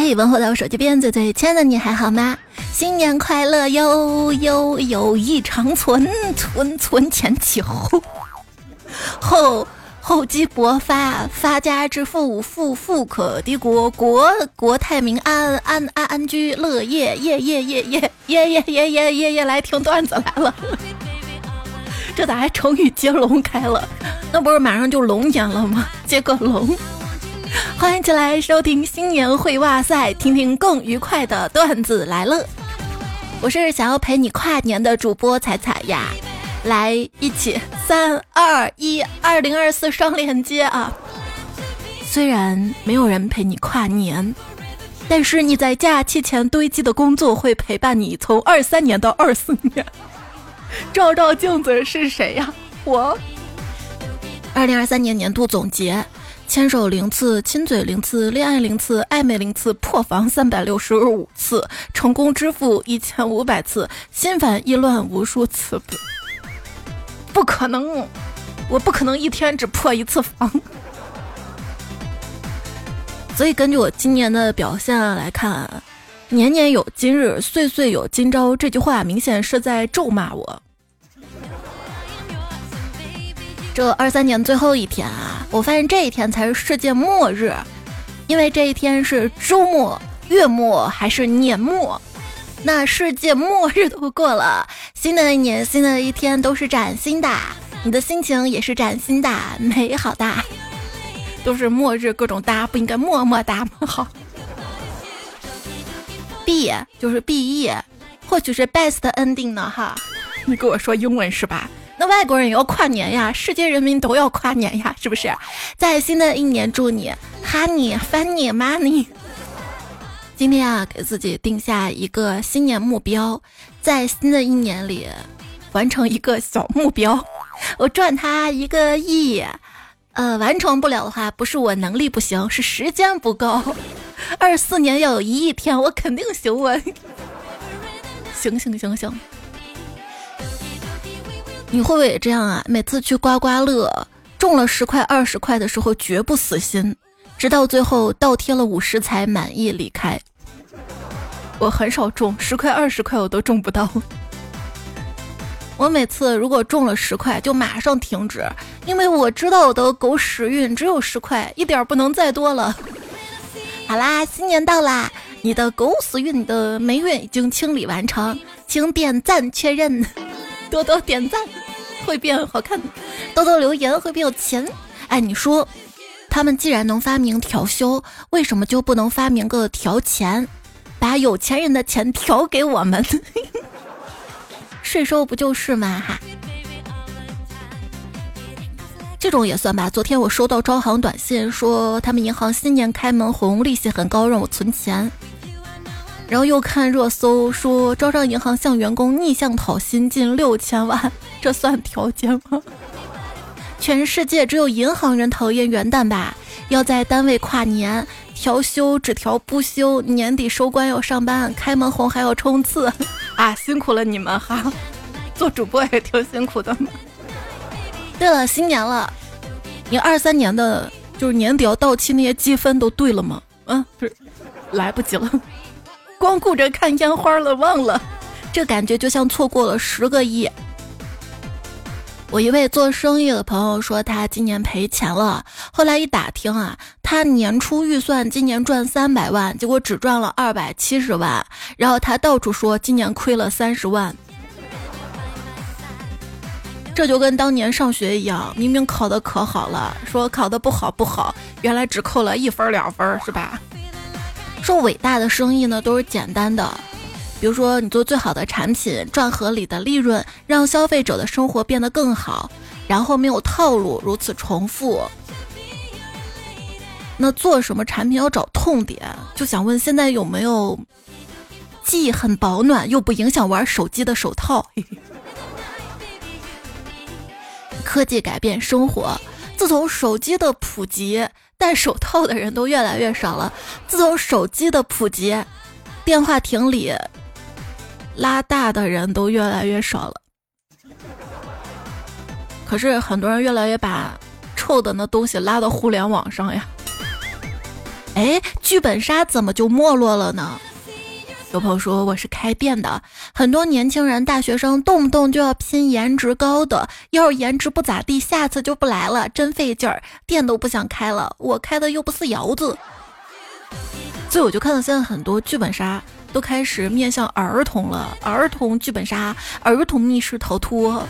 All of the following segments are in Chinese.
嘿，问候到我手机边最最亲爱的你还好吗？新年快乐哟哟，友谊长存，存存钱起后后厚积薄发，发家致富，富富可敌国，国国泰民安，安安安居乐业，业业业业业业业业业业来听段子来了。这咋还成语接龙开了？那不是马上就龙年了吗？接个龙。欢迎起来收听新年会哇塞，听听更愉快的段子来了。我是想要陪你跨年的主播彩彩呀，来一起三二一，二零二四双连接啊！虽然没有人陪你跨年，但是你在假期前堆积的工作会陪伴你从二三年到二四年。照照镜子是谁呀？我。二零二三年年度总结。牵手零次，亲嘴零次，恋爱零次，暧昧零次，破防三百六十五次，成功支付一千五百次，心烦意乱无数次。不，不可能，我不可能一天只破一次防。所以根据我今年的表现来看，年年有今日，岁岁有今朝，这句话明显是在咒骂我。这二三年最后一天啊，我发现这一天才是世界末日，因为这一天是周末、月末还是年末？那世界末日都过了，新的一年、新的一天都是崭新的，你的心情也是崭新的、美好的，都是末日各种哒，不应该么么哒吗？好，毕业就是毕业，或许是 best ending 呢哈，你跟我说英文是吧？那外国人也要跨年呀，世界人民都要跨年呀，是不是？在新的一年，祝你 honey funny money。今天啊，给自己定下一个新年目标，在新的一年里完成一个小目标，我赚他一个亿。呃，完成不了的话，不是我能力不行，是时间不够。二四年要有一亿天，我肯定行我。行行行行。你会不会也这样啊？每次去刮刮乐中了十块、二十块的时候，绝不死心，直到最后倒贴了五十才满意离开。我很少中十块、二十块，我都中不到。我每次如果中了十块，就马上停止，因为我知道我的狗屎运只有十块，一点不能再多了。好啦，新年到啦，你的狗屎运的霉运已经清理完成，请点赞确认。多多点赞会变好看，多多留言会变有钱。哎，你说，他们既然能发明调休，为什么就不能发明个调钱，把有钱人的钱调给我们？税收不就是吗？哈，这种也算吧。昨天我收到招行短信，说他们银行新年开门红，利息很高，让我存钱。然后又看热搜说，招商银行向员工逆向讨薪近六千万，这算调节吗？全世界只有银行人讨厌元旦吧？要在单位跨年调休只调不休，年底收官要上班，开门红还要冲刺，啊，辛苦了你们哈！做主播也挺辛苦的嘛。对了，新年了，你二三年的就是年底要到期那些积分都对了吗？嗯，不是，来不及了。光顾着看烟花了，忘了，这感觉就像错过了十个亿。我一位做生意的朋友说，他今年赔钱了。后来一打听啊，他年初预算今年赚三百万，结果只赚了二百七十万。然后他到处说今年亏了三十万。这就跟当年上学一样，明明考的可好了，说考的不好不好，原来只扣了一分两分，是吧？说伟大的生意呢，都是简单的，比如说你做最好的产品，赚合理的利润，让消费者的生活变得更好，然后没有套路，如此重复。那做什么产品要找痛点？就想问现在有没有既很保暖又不影响玩手机的手套？科技改变生活，自从手机的普及。戴手套的人都越来越少了。自从手机的普及，电话亭里拉大的人都越来越少了。可是很多人越来越把臭的那东西拉到互联网上呀。哎，剧本杀怎么就没落了呢？有朋友说我是开店的，很多年轻人、大学生动不动就要拼颜值高的，要是颜值不咋地，下次就不来了，真费劲儿，店都不想开了。我开的又不是窑子，所以我就看到现在很多剧本杀都开始面向儿童了，儿童剧本杀、儿童密室逃脱，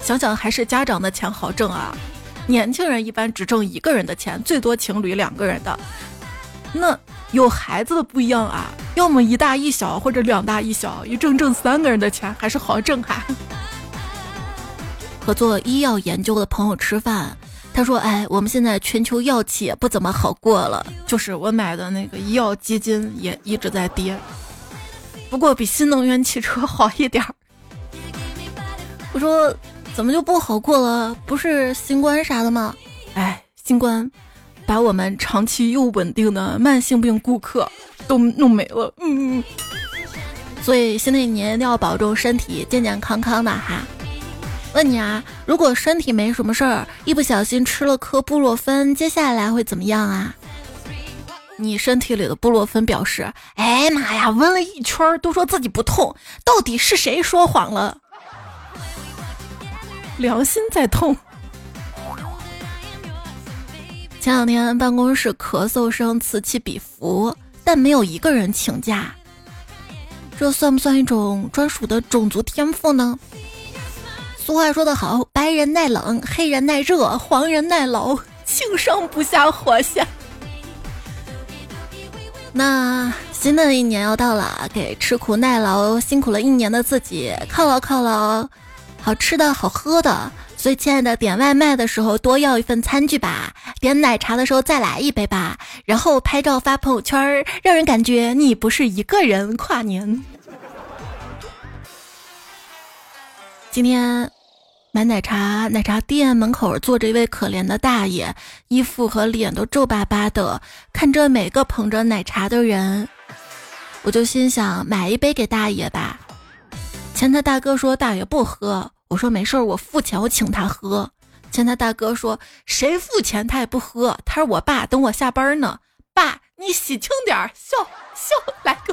想想还是家长的钱好挣啊。年轻人一般只挣一个人的钱，最多情侣两个人的。那有孩子的不一样啊，要么一大一小，或者两大一小，一挣挣三个人的钱还是好挣哈。和做医药研究的朋友吃饭，他说：“哎，我们现在全球药企也不怎么好过了，就是我买的那个医药基金也一直在跌，不过比新能源汽车好一点儿。”我说：“怎么就不好过了？不是新冠啥的吗？”哎，新冠。把我们长期又稳定的慢性病顾客都弄没了，嗯，所以新的一年一定要保重身体，健健康康的哈。问你啊，如果身体没什么事儿，一不小心吃了颗布洛芬，接下来会怎么样啊？你身体里的布洛芬表示：哎妈呀，闻了一圈都说自己不痛，到底是谁说谎了？良心在痛。前两天办公室咳嗽声此起彼伏，但没有一个人请假。这算不算一种专属的种族天赋呢？俗话说得好，白人耐冷，黑人耐热，黄人耐老，轻生不下火线。那新的一年要到了，给吃苦耐劳、辛苦了一年的自己犒劳犒劳，好吃的好喝的。所以，亲爱的，点外卖的时候多要一份餐具吧；点奶茶的时候再来一杯吧。然后拍照发朋友圈，让人感觉你不是一个人跨年。今天买奶茶，奶茶店门口坐着一位可怜的大爷，衣服和脸都皱巴巴的，看着每个捧着奶茶的人，我就心想买一杯给大爷吧。前台大哥说大爷不喝。我说没事儿，我付钱，我请他喝。前台大哥说：“谁付钱他也不喝。”他说：“我爸等我下班呢。”爸，你喜庆点儿，笑笑来个。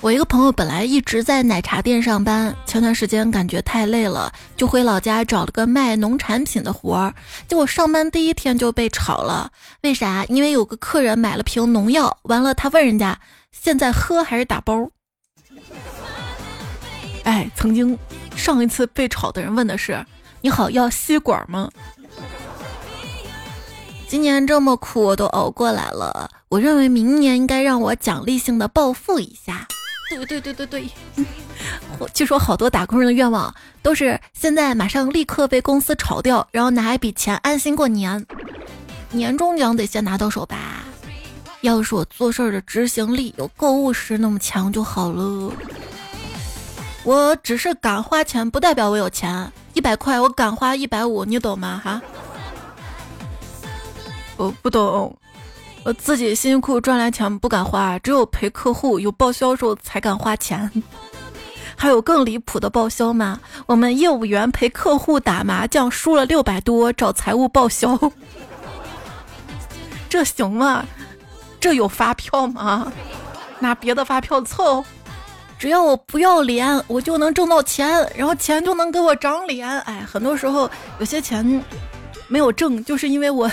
我一个朋友本来一直在奶茶店上班，前段时间感觉太累了，就回老家找了个卖农产品的活儿。结果上班第一天就被炒了，为啥？因为有个客人买了瓶农药，完了他问人家现在喝还是打包？哎，曾经上一次被炒的人问的是：“你好，要吸管吗？”今年这么苦我都熬过来了，我认为明年应该让我奖励性的暴富一下。对对对对对，据说好多打工人的愿望都是现在马上立刻被公司炒掉，然后拿一笔钱安心过年。年终奖得先拿到手吧？要是我做事的执行力有购物时那么强就好了。我只是敢花钱，不代表我有钱。一百块我敢花一百五，你懂吗？哈，我不懂。我自己辛辛苦苦赚来钱不敢花，只有陪客户有报销的时候才敢花钱。还有更离谱的报销吗？我们业务员陪客户打麻将输了六百多，找财务报销，这行吗？这有发票吗？拿别的发票凑。只要我不要脸，我就能挣到钱，然后钱就能给我长脸。哎，很多时候有些钱没有挣，就是因为我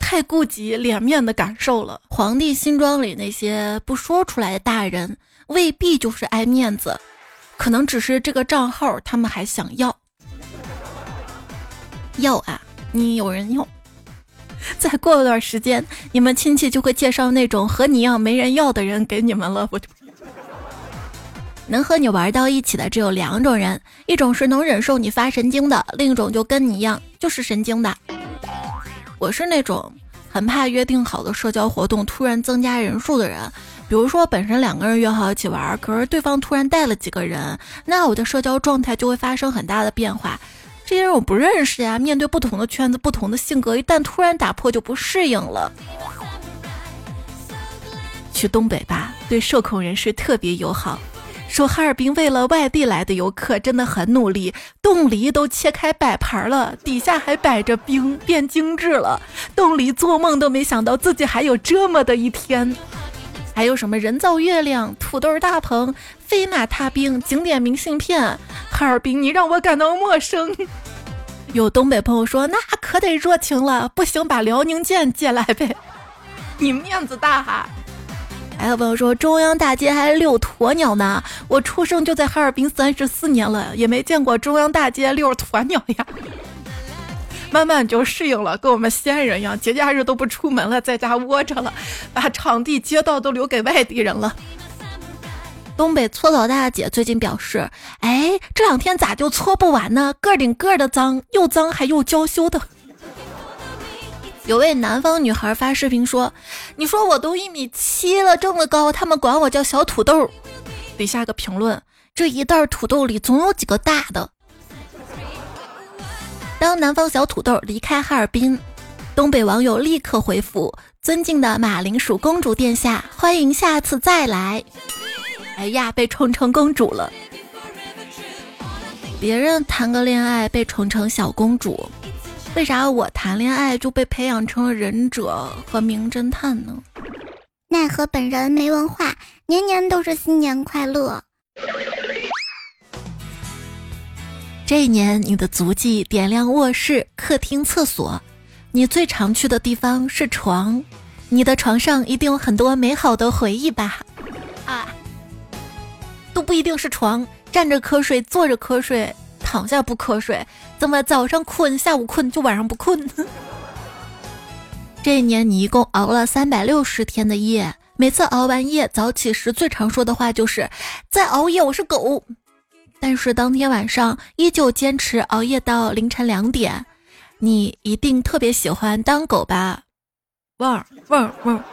太顾及脸面的感受了。《皇帝新装》里那些不说出来的大人，未必就是爱面子，可能只是这个账号他们还想要。要啊，你有人要。再过一段时间，你们亲戚就会介绍那种和你一样没人要的人给你们了。我就。能和你玩到一起的只有两种人，一种是能忍受你发神经的，另一种就跟你一样，就是神经的。我是那种很怕约定好的社交活动突然增加人数的人，比如说本身两个人约好一起玩，可是对方突然带了几个人，那我的社交状态就会发生很大的变化。这些人我不认识呀，面对不同的圈子、不同的性格，一旦突然打破就不适应了。去东北吧，对社恐人士特别友好。说哈尔滨为了外地来的游客真的很努力，冻梨都切开摆盘了，底下还摆着冰，变精致了。冻梨做梦都没想到自己还有这么的一天。还有什么人造月亮、土豆大棚、飞马踏冰、景点明信片？哈尔滨，你让我感到陌生。有东北朋友说，那可得热情了，不行把辽宁舰借来呗，你面子大哈。还有朋友说，中央大街还遛鸵鸟呢，我出生就在哈尔滨三十四年了，也没见过中央大街遛鸵鸟呀。慢慢就适应了，跟我们西安人一样，节假日都不出门了，在家窝着了，把场地、街道都留给外地人了。东北搓澡大姐最近表示：“哎，这两天咋就搓不完呢？个顶个的脏，又脏还又娇羞的。”有位南方女孩发视频说：“你说我都一米七了，这么高，他们管我叫小土豆。”底下个评论：“这一袋土豆里总有几个大的。”当南方小土豆离开哈尔滨，东北网友立刻回复：“尊敬的马铃薯公主殿下，欢迎下次再来。”哎呀，被宠成公主了。别人谈个恋爱被宠成小公主，为啥我谈恋爱就被培养成了忍者和名侦探呢？奈何本人没文化，年年都是新年快乐。这一年，你的足迹点亮卧室、客厅、厕所。你最常去的地方是床，你的床上一定有很多美好的回忆吧？啊，都不一定是床，站着瞌睡，坐着瞌睡，躺下不瞌睡，怎么早上困，下午困，就晚上不困？这一年，你一共熬了三百六十天的夜，每次熬完夜早起时，最常说的话就是“再熬夜，我是狗”。但是当天晚上依旧坚持熬夜到凌晨两点，你一定特别喜欢当狗吧？汪汪汪！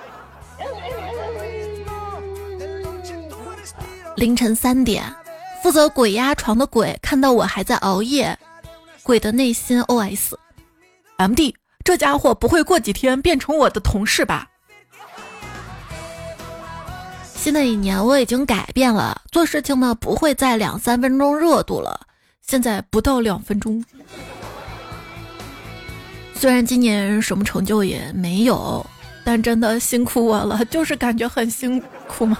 凌晨三点，负责鬼压床的鬼看到我还在熬夜，鬼的内心 OS：M D，这家伙不会过几天变成我的同事吧？新的一年我已经改变了，做事情呢不会再两三分钟热度了，现在不到两分钟。虽然今年什么成就也没有，但真的辛苦我了，就是感觉很辛苦吗？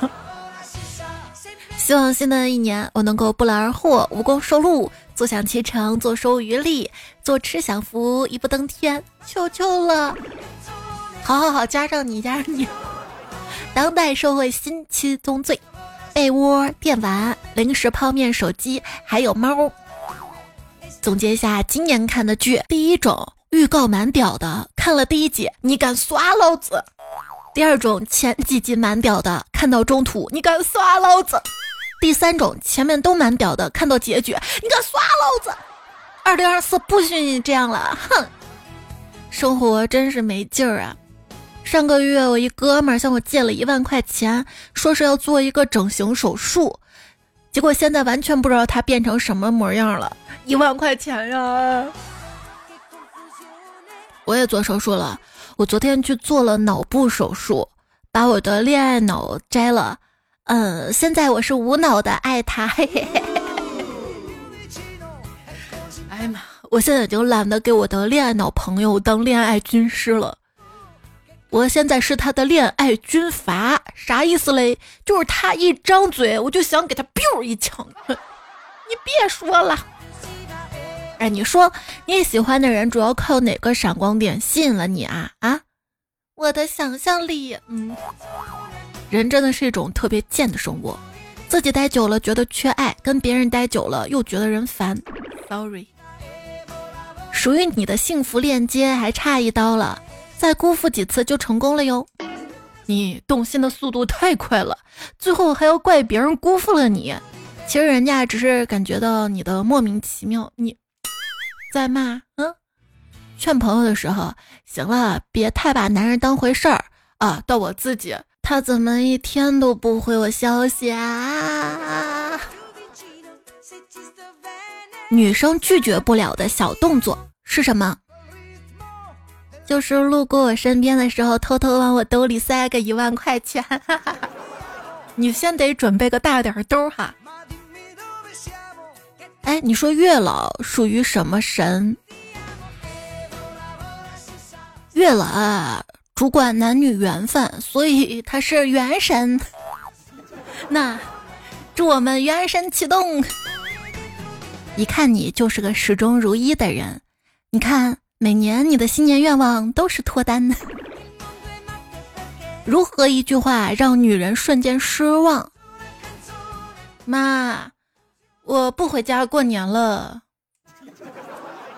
希望新的一年我能够不劳而获，无功受禄，坐享其成，坐收渔利，坐吃享福，一步登天，求求了！好好好，加上你，加上你。当代社会新七宗罪：被窝、电玩、零食、泡面、手机，还有猫。总结一下今年看的剧：第一种，预告蛮屌的，看了第一集你敢刷老子；第二种，前几集蛮屌的，看到中途你敢刷老子；第三种，前面都蛮屌的，看到结局你敢刷老子。二零二四不许你这样了，哼！生活真是没劲儿啊。上个月，我一哥们儿向我借了一万块钱，说是要做一个整形手术，结果现在完全不知道他变成什么模样了。一万块钱呀！我也做手术了，我昨天去做了脑部手术，把我的恋爱脑摘了。嗯，现在我是无脑的爱他。嘿嘿嘿。哎呀妈！我现在已经懒得给我的恋爱脑朋友当恋爱军师了。我现在是他的恋爱军阀，啥意思嘞？就是他一张嘴，我就想给他 biu 一枪。你别说了，哎，你说你喜欢的人主要靠哪个闪光点吸引了你啊？啊，我的想象力。嗯，人真的是一种特别贱的生物，自己待久了觉得缺爱，跟别人待久了又觉得人烦。Sorry，属于你的幸福链接还差一刀了。再辜负几次就成功了哟！你动心的速度太快了，最后还要怪别人辜负了你。其实人家只是感觉到你的莫名其妙。你在骂？嗯？劝朋友的时候，行了，别太把男人当回事儿啊。到我自己，他怎么一天都不回我消息啊？女生拒绝不了的小动作是什么？就是路过我身边的时候，偷偷往我兜里塞个一万块钱。你先得准备个大点兜哈，哎，你说月老属于什么神？月老啊，主管男女缘分，所以他是元神。那祝我们元神启动。一看你就是个始终如一的人。你看，每年你的新年愿望都是脱单。如何一句话让女人瞬间失望？妈，我不回家过年了。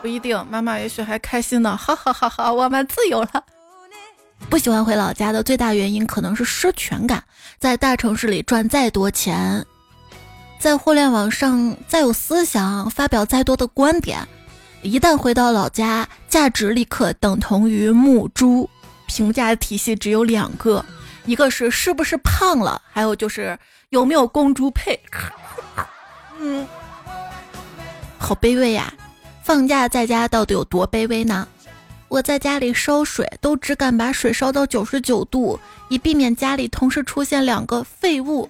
不一定，妈妈也许还开心呢。哈哈哈哈，我们自由了。不喜欢回老家的最大原因可能是失权感。在大城市里赚再多钱，在互联网上再有思想，发表再多的观点，一旦回到老家，价值立刻等同于母猪。评价体系只有两个，一个是是不是胖了，还有就是有没有公猪配。嗯，好卑微呀！放假在家到底有多卑微呢？我在家里烧水，都只敢把水烧到九十九度，以避免家里同时出现两个废物。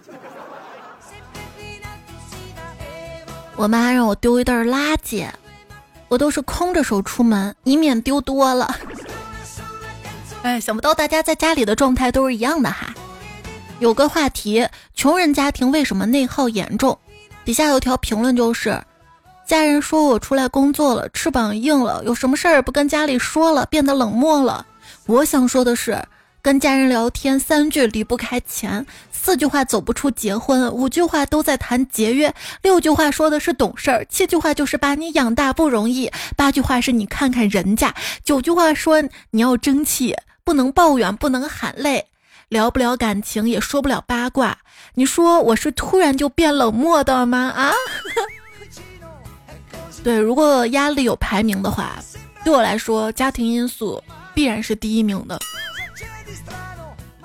我妈让我丢一袋垃圾，我都是空着手出门，以免丢多了。哎，想不到大家在家里的状态都是一样的哈。有个话题：穷人家庭为什么内耗严重？底下有条评论就是。家人说我出来工作了，翅膀硬了，有什么事儿不跟家里说了，变得冷漠了。我想说的是，跟家人聊天三句离不开钱，四句话走不出结婚，五句话都在谈节约，六句话说的是懂事儿，七句话就是把你养大不容易，八句话是你看看人家，九句话说你要争气，不能抱怨，不能喊累，聊不了感情，也说不了八卦。你说我是突然就变冷漠的吗？啊？对，如果压力有排名的话，对我来说，家庭因素必然是第一名的。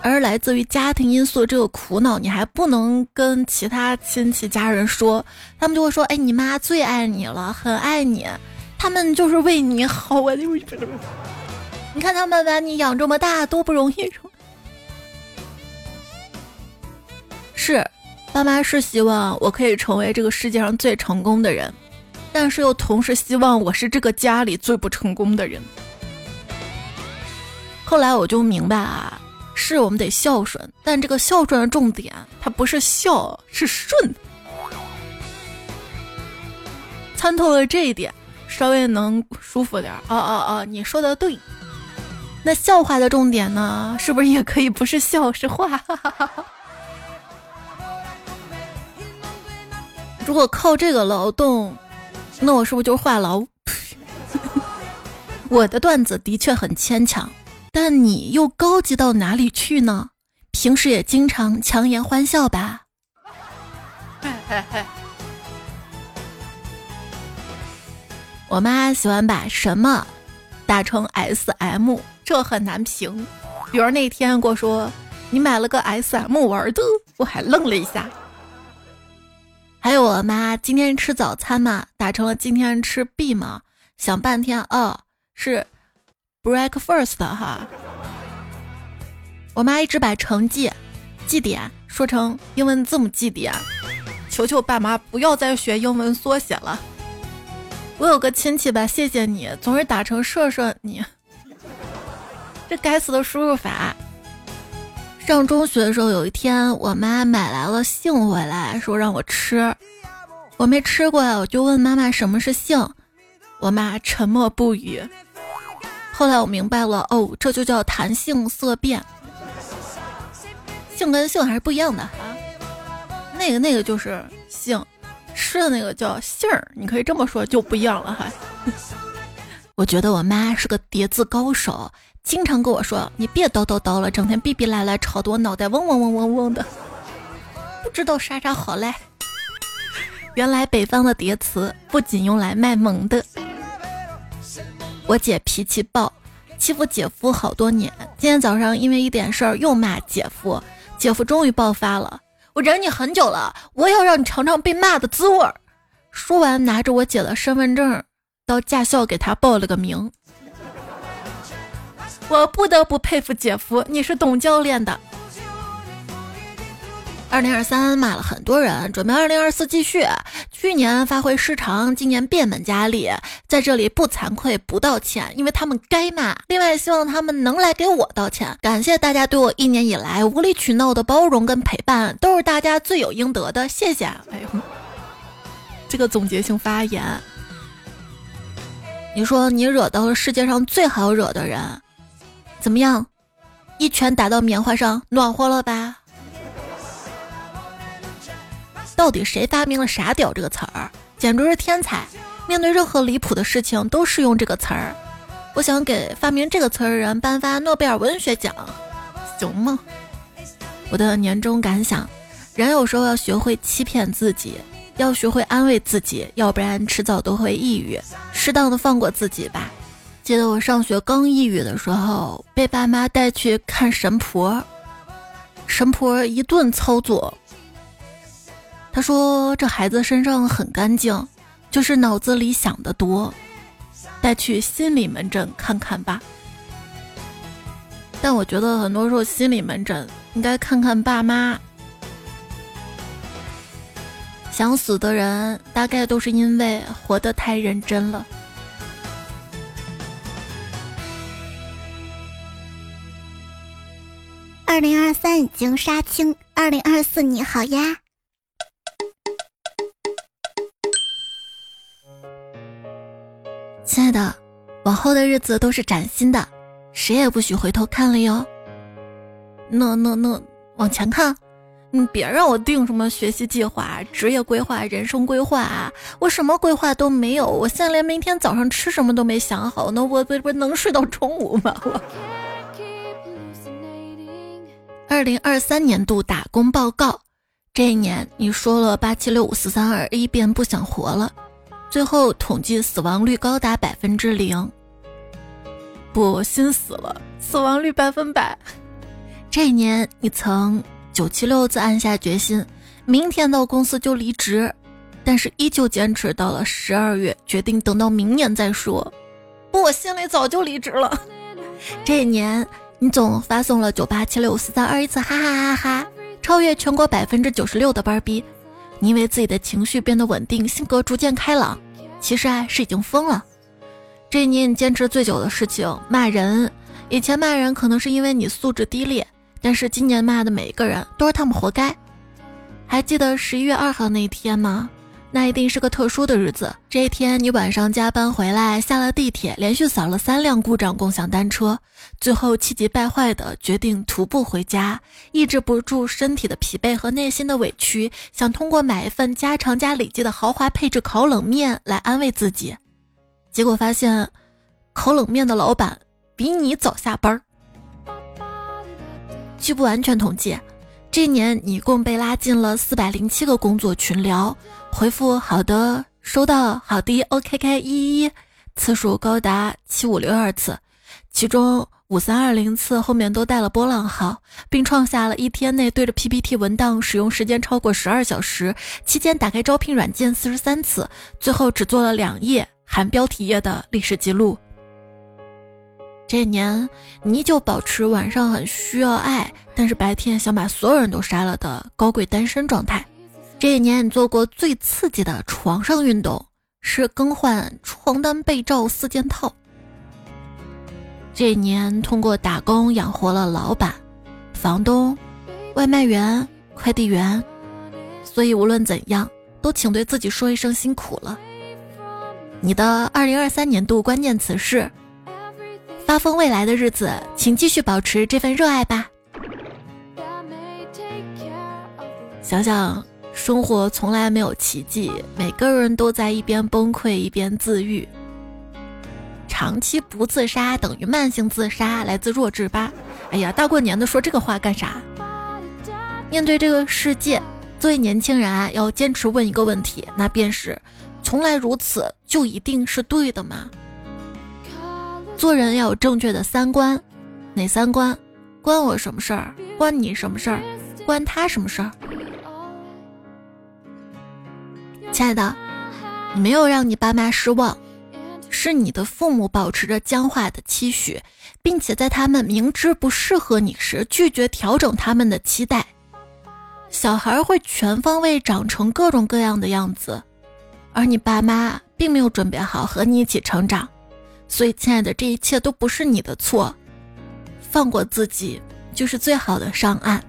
而来自于家庭因素这个苦恼，你还不能跟其他亲戚家人说，他们就会说：“哎，你妈最爱你了，很爱你，他们就是为你好啊！”你看他们把你养这么大，多不容易。是，爸妈是希望我可以成为这个世界上最成功的人。但是又同时希望我是这个家里最不成功的人。后来我就明白啊，是我们得孝顺，但这个孝顺的重点，它不是孝，是顺。参透了这一点，稍微能舒服点。哦哦哦，你说的对。那笑话的重点呢，是不是也可以不是笑，是话？如果靠这个劳动。那我是不是就是话痨？我的段子的确很牵强，但你又高级到哪里去呢？平时也经常强颜欢笑吧？我妈喜欢把什么打成 S M，这很难评。比如那天跟我说你买了个 S M 玩的，我还愣了一下。还有我妈今天吃早餐嘛，打成了今天吃 B 嘛，想半天哦，是 breakfast 哈。我妈一直把成绩绩点说成英文字母绩点，求求爸妈不要再学英文缩写了。我有个亲戚吧，谢谢你，总是打成射射你，这该死的输入法。上中学的时候，有一天我妈买来了杏回来，说让我吃，我没吃过呀，我就问妈妈什么是杏，我妈沉默不语。后来我明白了，哦，这就叫弹性色变，性跟性还是不一样的啊。那个那个就是性，吃的那个叫杏儿，你可以这么说就不一样了还。我觉得我妈是个叠字高手。经常跟我说：“你别叨叨叨了，整天逼逼赖赖，吵得我脑袋嗡嗡嗡嗡嗡的，不知道啥啥好嘞。”原来北方的叠词不仅用来卖萌的。我姐脾气暴，欺负姐夫好多年。今天早上因为一点事儿又骂姐夫，姐夫终于爆发了：“我忍你很久了，我要让你尝尝被骂的滋味儿。”说完，拿着我姐的身份证到驾校给他报了个名。我不得不佩服姐夫，你是懂教练的。二零二三骂了很多人，准备二零二四继续。去年发挥失常，今年变本加厉。在这里不惭愧不道歉，因为他们该骂。另外，希望他们能来给我道歉。感谢大家对我一年以来无理取闹的包容跟陪伴，都是大家罪有应得的。谢谢。哎呦，这个总结性发言，你说你惹到了世界上最好惹的人，怎么样？一拳打到棉花上，暖和了吧？到底谁发明了“傻屌”这个词儿？简直是天才！面对任何离谱的事情都适用这个词儿。我想给发明这个词儿的人颁发诺贝尔文学奖，行吗？我的年终感想：人有时候要学会欺骗自己，要学会安慰自己，要不然迟早都会抑郁。适当的放过自己吧。记得我上学刚抑郁的时候，被爸妈带去看神婆，神婆一顿操作。他说：“这孩子身上很干净，就是脑子里想的多，带去心理门诊看看吧。”但我觉得很多时候心理门诊应该看看爸妈。想死的人大概都是因为活得太认真了。二零二三已经杀青，二零二四你好呀。亲爱的，往后的日子都是崭新的，谁也不许回头看了哟。那那那，往前看，你别让我定什么学习计划、职业规划、人生规划啊！我什么规划都没有，我现在连明天早上吃什么都没想好呢。我不不能睡到中午吗？我。二零二三年度打工报告，这一年你说了八七六五四三二一遍不想活了。最后统计死亡率高达百分之零，不，心死了，死亡率百分百。这一年你曾九七六次暗下决心，明天到公司就离职，但是依旧坚持到了十二月，决定等到明年再说。不，我心里早就离职了。这一年你总发送了九八七六四三二一次，哈哈哈哈，超越全国百分之九十六的班儿逼。因为自己的情绪变得稳定，性格逐渐开朗，其实啊是已经疯了。这一年你坚持最久的事情，骂人。以前骂人可能是因为你素质低劣，但是今年骂的每一个人都是他们活该。还记得十一月二号那一天吗？那一定是个特殊的日子。这一天，你晚上加班回来，下了地铁，连续扫了三辆故障共享单车，最后气急败坏的决定徒步回家，抑制不住身体的疲惫和内心的委屈，想通过买一份加长加里脊的豪华配置烤冷面来安慰自己。结果发现，烤冷面的老板比你早下班。据不完全统计。这一年你一共被拉进了四百零七个工作群聊，回复好的、收到、好的、OKK 一一次数高达七五六二次，其中五三二零次后面都带了波浪号，并创下了一天内对着 PPT 文档使用时间超过十二小时，期间打开招聘软件四十三次，最后只做了两页含标题页的历史记录。这年，你依旧保持晚上很需要爱，但是白天想把所有人都杀了的高贵单身状态。这一年，你做过最刺激的床上运动是更换床单被罩四件套。这一年，通过打工养活了老板、房东、外卖员、快递员，所以无论怎样，都请对自己说一声辛苦了。你的二零二三年度关键词是。发疯未来的日子，请继续保持这份热爱吧。想想，生活从来没有奇迹，每个人都在一边崩溃一边自愈。长期不自杀等于慢性自杀，来自弱智吧。哎呀，大过年的说这个话干啥？面对这个世界，作为年轻人啊，要坚持问一个问题，那便是：从来如此就一定是对的吗？做人要有正确的三观，哪三观？关我什么事儿？关你什么事儿？关他什么事儿？亲爱的，你没有让你爸妈失望，是你的父母保持着僵化的期许，并且在他们明知不适合你时拒绝调整他们的期待。小孩会全方位长成各种各样的样子，而你爸妈并没有准备好和你一起成长，所以亲爱的，这一切都不是你的错，放过自己就是最好的上岸。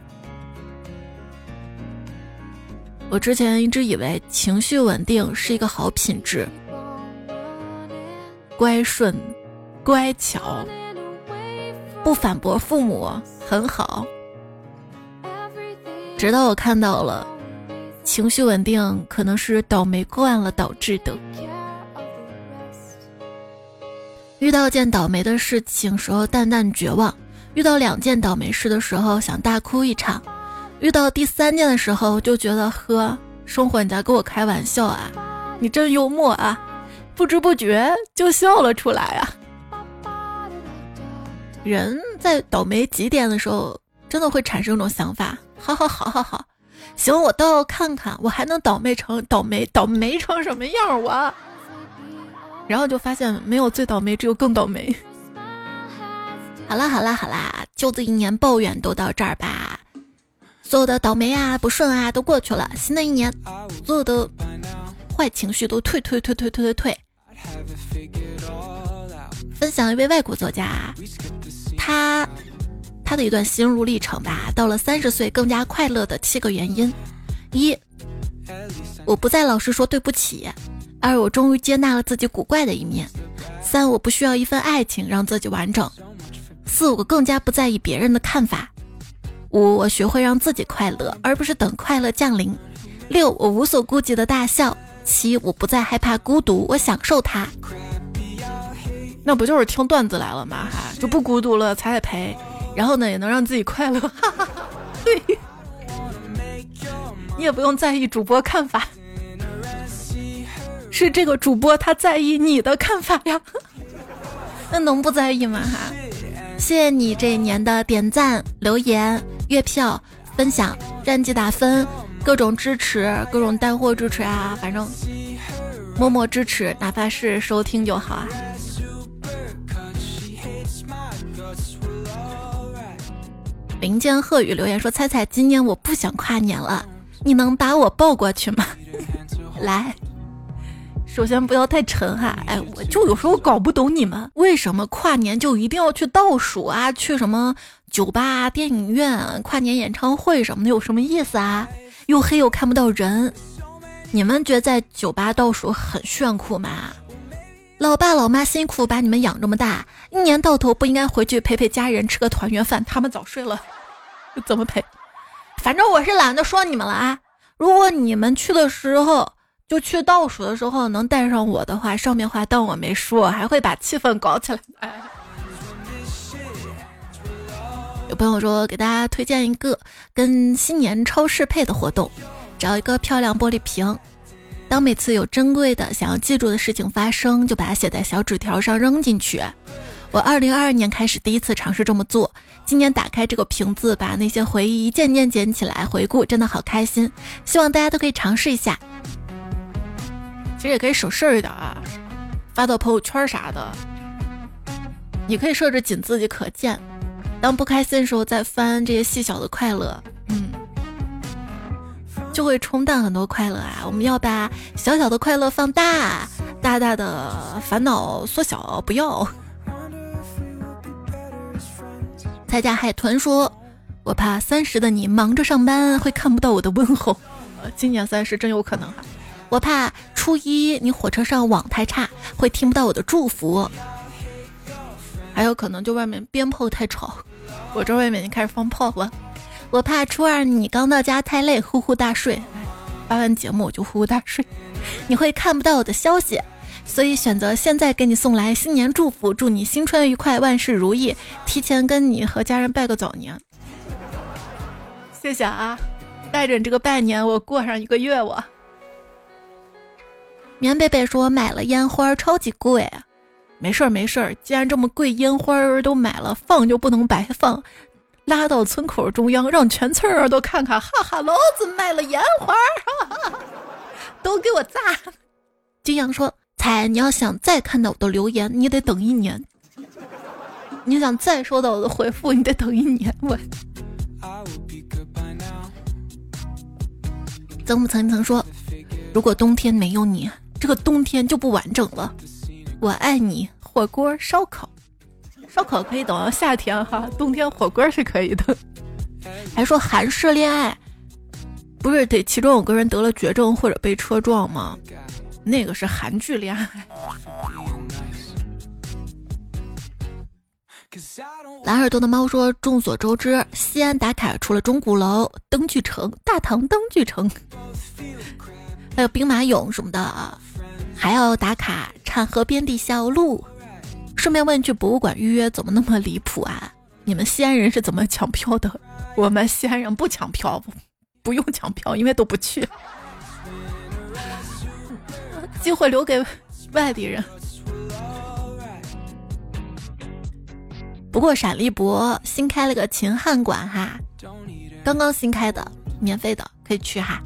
我之前一直以为情绪稳定是一个好品质，乖顺、乖巧、不反驳父母很好。直到我看到了，情绪稳定可能是倒霉惯了导致的。遇到件倒霉的事情时候淡淡绝望，遇到两件倒霉事的时候想大哭一场。遇到第三件的时候，就觉得呵，生活你在跟我开玩笑啊，你真幽默啊，不知不觉就笑了出来啊。人在倒霉极点的时候，真的会产生一种想法：好好好好好，行，我倒要看看我还能倒霉成倒霉倒霉成什么样我。然后就发现没有最倒霉，只有更倒霉。好啦好啦好啦，就这一年抱怨都到这儿吧。所有的倒霉啊、不顺啊都过去了，新的一年，所有的坏情绪都退退退退退退退。分享一位外国作家，他他的一段心路历程吧。到了三十岁，更加快乐的七个原因：一，我不再老是说对不起；二，我终于接纳了自己古怪的一面；三，我不需要一份爱情让自己完整；四，我更加不在意别人的看法。五，我学会让自己快乐，而不是等快乐降临。六，我无所顾忌的大笑。七，我不再害怕孤独，我享受它。那不就是听段子来了吗？哈，就不孤独了，踩踩陪，然后呢，也能让自己快乐。哈哈对，你也不用在意主播看法，是这个主播他在意你的看法呀。那能不在意吗？哈，谢谢你这一年的点赞、留言。月票分享、战绩打分、各种支持、各种带货支持啊，反正默默支持，哪怕是收听就好啊。林间鹤语留言说：“猜猜今年我不想跨年了，你能把我抱过去吗？”来，首先不要太沉哈，哎，我就有时候搞不懂你们为什么跨年就一定要去倒数啊，去什么？酒吧、电影院、跨年演唱会什么的有什么意思啊？又黑又看不到人，你们觉得在酒吧倒数很炫酷吗？老爸老妈辛苦把你们养这么大，一年到头不应该回去陪陪家人吃个团圆饭？他们早睡了，怎么陪？反正我是懒得说你们了啊！如果你们去的时候就去倒数的时候能带上我的话，上面话当我没说，还会把气氛搞起来。哎。有朋友说，给大家推荐一个跟新年超适配的活动，找一个漂亮玻璃瓶，当每次有珍贵的想要记住的事情发生，就把它写在小纸条上扔进去。我二零二二年开始第一次尝试这么做，今年打开这个瓶子，把那些回忆一件件捡起来回顾，真的好开心。希望大家都可以尝试一下。其实也可以省事儿一点啊，发到朋友圈啥的，你可以设置仅自己可见。当不开心的时候，再翻这些细小的快乐，嗯，就会冲淡很多快乐啊。我们要把小小的快乐放大，大大的烦恼缩小，不要。蔡家海豚说：“我怕三十的你忙着上班，会看不到我的问候。今年三十真有可能哈。我怕初一你火车上网太差，会听不到我的祝福。”还有可能就外面鞭炮太吵，我这外面已经开始放炮了。我怕初二你刚到家太累，呼呼大睡。发完节目我就呼呼大睡，你会看不到我的消息，所以选择现在给你送来新年祝福，祝你新春愉快，万事如意。提前跟你和家人拜个早年，谢谢啊！带着你这个拜年，我过上一个月我。棉贝贝说买了烟花，超级贵。没事儿没事儿，既然这么贵，烟花儿都买了，放就不能白放，拉到村口中央，让全村人都看看，哈哈，老子卖了烟花，哈哈，都给我炸！金阳说：“彩，你要想再看到我的留言，你得等一年；你想再收到我的回复，你得等一年。”我曾不曾曾说，如果冬天没有你，这个冬天就不完整了。我爱你，火锅烧烤，烧烤可以等到夏天哈，冬天火锅是可以的。还说韩式恋爱，不是得其中有个人得了绝症或者被车撞吗？那个是韩剧恋爱。蓝耳朵的猫说：“众所周知，西安打卡除了钟鼓楼、灯具城、大唐灯具城，还有兵马俑什么的啊，还要打卡产河边的小路。顺便问句，博物馆预约怎么那么离谱啊？你们西安人是怎么抢票的？我们西安人不抢票，不用抢票，因为都不去，机会留给外地人。”不过陕历博新开了个秦汉馆哈，刚刚新开的，免费的，可以去哈。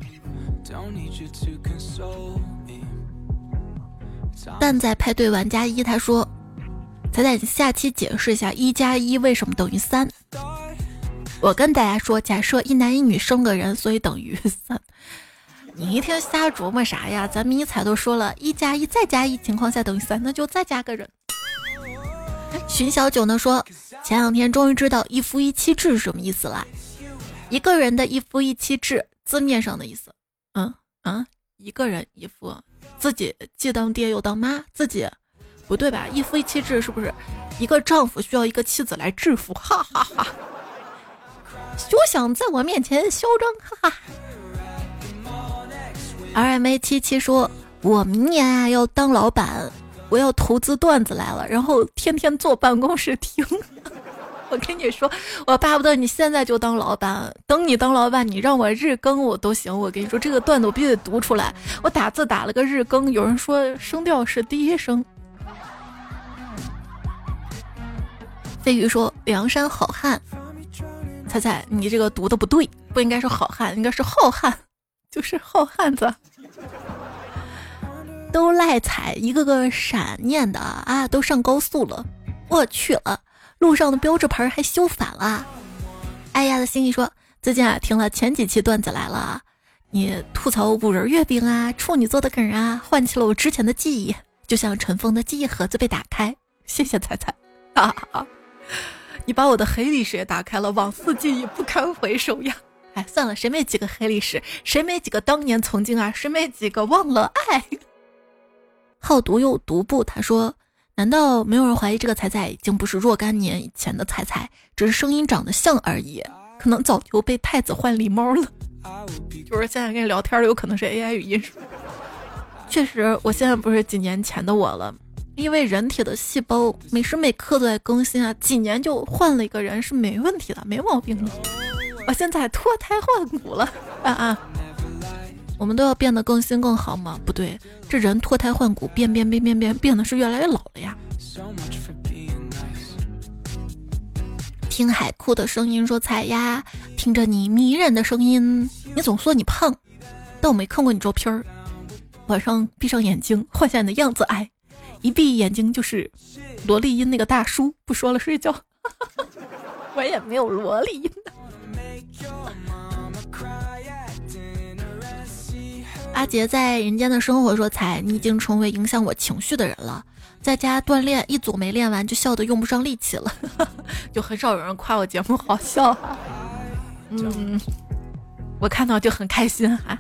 蛋仔派对玩家一他说：“彩彩，你下期解释一下一加一为什么等于三。”我跟大家说，假设一男一女生个人，所以等于三。你一天瞎琢磨啥呀？咱迷彩都说了一加一再加一情况下等于三，那就再加个人。寻小九呢说，前两天终于知道一夫一妻制是什么意思了。一个人的一夫一妻制，字面上的意思，嗯嗯，一个人一夫，自己既当爹又当妈，自己不对吧？一夫一妻制是不是一个丈夫需要一个妻子来制服？哈哈哈！休想在我面前嚣张！哈哈。R M A 七七说，我明年啊要当老板。我要投资段子来了，然后天天坐办公室听。我跟你说，我巴不得你现在就当老板，等你当老板，你让我日更我都行。我跟你说，这个段子我必须得读出来。我打字打了个日更，有人说声调是第一声。飞鱼说：“梁山好汉，猜猜你这个读的不对，不应该是好汉，应该是浩瀚，就是好汉子。”都赖彩，一个个闪念的啊！都上高速了，我去了，路上的标志牌还修反了。哎呀的心里说，最近啊听了前几期段子来了，你吐槽五仁月饼啊、处女座的梗啊，唤起了我之前的记忆，就像尘封的记忆盒子被打开。谢谢彩彩，哈哈，你把我的黑历史也打开了，往事记忆不堪回首呀！哎，算了，谁没几个黑历史？谁没几个当年曾经啊？谁没几个忘了爱？好毒又毒不？他说：“难道没有人怀疑这个彩彩已经不是若干年以前的彩彩，只是声音长得像而已？可能早就被太子换狸猫了。就是现在跟你聊天的，有可能是 AI 语音。确实，我现在不是几年前的我了，因为人体的细胞每时每刻都在更新啊，几年就换了一个人是没问题的，没毛病的。我现在脱胎换骨了啊啊！”我们都要变得更新更好吗？不对，这人脱胎换骨，变变变变变，变的是越来越老了呀。听海哭的声音说彩呀，听着你迷人的声音，你总说你胖，但我没看过你照片儿。晚上闭上眼睛，幻想你的样子哎，一闭眼睛就是萝莉音那个大叔。不说了，睡觉。我也没有萝莉音的。阿杰在人间的生活说：“彩，你已经成为影响我情绪的人了。在家锻炼，一组没练完就笑得用不上力气了，就很少有人夸我节目好笑。嗯，我看到就很开心啊。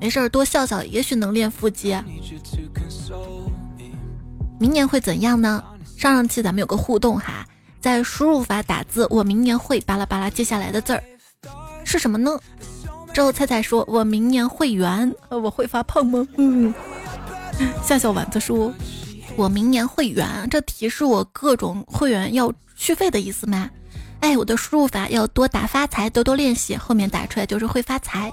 没事儿，多笑笑，也许能练腹肌。明年会怎样呢？上上期咱们有个互动哈，在输入法打字，我明年会巴拉巴拉，接下来的字儿是什么呢？”之后菜菜说：“我明年会员，我会发胖吗？”嗯，笑笑丸子说：“我明年会员，这提示我各种会员要续费的意思吗？”哎，我的输入法要多打发财，多多练习，后面打出来就是会发财。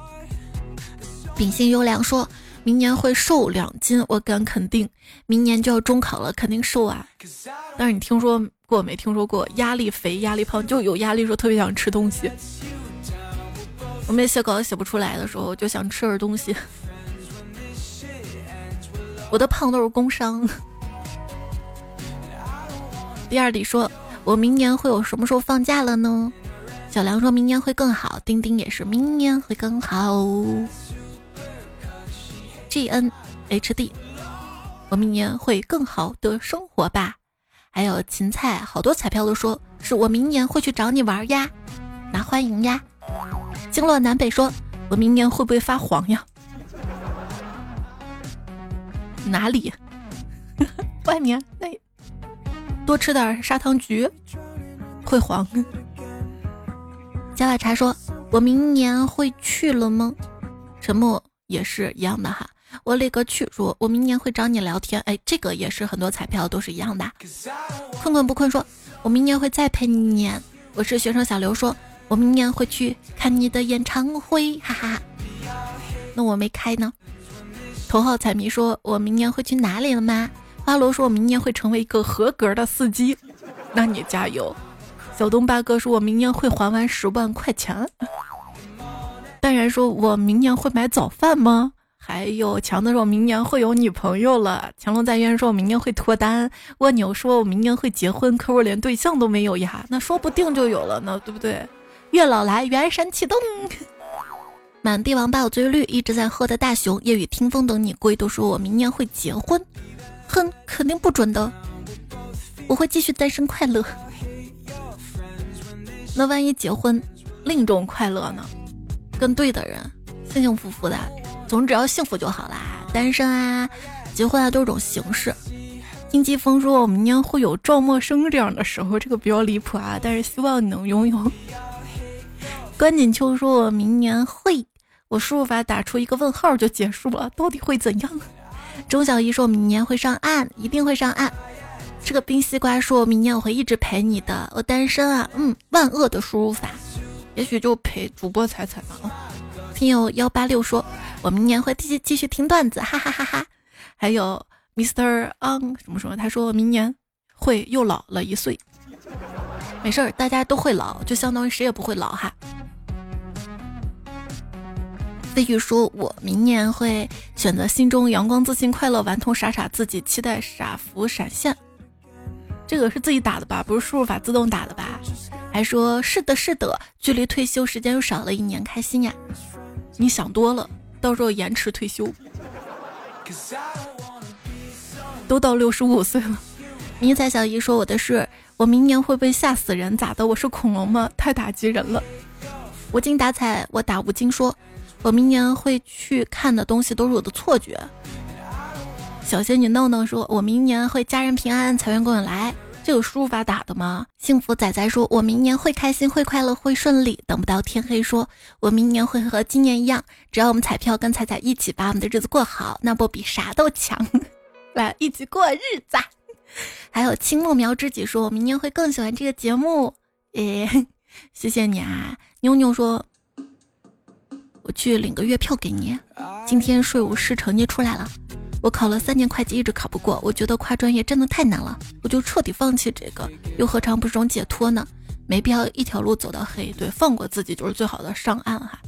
秉性优良说：“明年会瘦两斤，我敢肯定，明年就要中考了，肯定瘦啊。”但是你听说过没？听说过压力肥、压力胖，就有压力说特别想吃东西。我没写稿写不出来的时候，就想吃点东西。我的胖都是工伤。第二里说：“我明年会有什么时候放假了呢？”小梁说明年会更好，丁丁也是明年会更好。G N H D，我明年会更好的生活吧。还有芹菜，好多彩票都说是我明年会去找你玩呀，那欢迎呀。经络南北说，我明年会不会发黄呀？哪里？外面那多吃点砂糖橘会黄。加瓦茶说：“我明年会去了吗？”沉默也是一样的哈。我立个去说：“我明年会找你聊天。”哎，这个也是很多彩票都是一样的。困困不困说：“我明年会再陪你年。”我是学生小刘说：“我明年会去看你的演唱会。”哈哈。那我没开呢。头号彩迷说：“我明年会去哪里了吗？”花罗说：“我明年会成为一个合格的司机。”那你加油。小东八哥说：“我明年会还完十万块钱。”淡然说：“我明年会买早饭吗？”还有强子说：“我明年会有女朋友了。”强龙在渊说：“我明年会脱单。”蜗牛说：“我明年会结婚。”可我连对象都没有呀，那说不定就有了呢，对不对？月老来，元神启动。满地王八有最绿，一直在喝的大熊，夜雨听风等你归，都说我明年会结婚。哼，肯定不准的，我会继续单身快乐。那万一结婚，另一种快乐呢？跟对的人，幸幸福福的，总之只要幸福就好啦。单身啊，结婚啊，都是种形式。金季风说：“我明年会有赵默笙这样的时候，这个比较离谱啊，但是希望你能拥有。”关锦秋说：“我明年会，我输入法打出一个问号就结束了，到底会怎样？”钟小姨说：“我明年会上岸，一定会上岸。”这个冰西瓜说：“明年我会一直陪你的，我单身啊。”嗯，万恶的输入法，也许就陪主播踩踩吧。听友幺八六说：“我明年会继续继续听段子，哈哈哈哈。”还有 Mister On 什么什么，他说：“明年会又老了一岁。”没事儿，大家都会老，就相当于谁也不会老哈。飞宇说：“我明年会选择心中阳光、自信、快乐、顽童、傻傻自己，期待傻福闪现。”这个是自己打的吧？不是输入法自动打的吧？还说是的，是的，距离退休时间又少了一年，开心呀！你想多了，到时候延迟退休。都到六十五岁了。迷彩小姨说我的是，我明年会被吓死人？咋的？我是恐龙吗？太打击人了。无精打采，我打无精说，我明年会去看的东西都是我的错觉。小仙女闹闹说：“我明年会家人平安，财源滚滚来。”这有输入法打的吗？幸福仔仔说：“我明年会开心，会快乐，会顺利。”等不到天黑说：“我明年会和今年一样，只要我们彩票跟彩彩一起把我们的日子过好，那不比啥都强。”来一起过日子。还有青木苗知己说：“我明年会更喜欢这个节目。”诶，谢谢你啊！妞妞说：“我去领个月票给你。”今天税务师成绩出来了。我考了三年会计，一直考不过。我觉得跨专业真的太难了，我就彻底放弃这个，又何尝不是种解脱呢？没必要一条路走到黑，对，放过自己就是最好的上岸哈。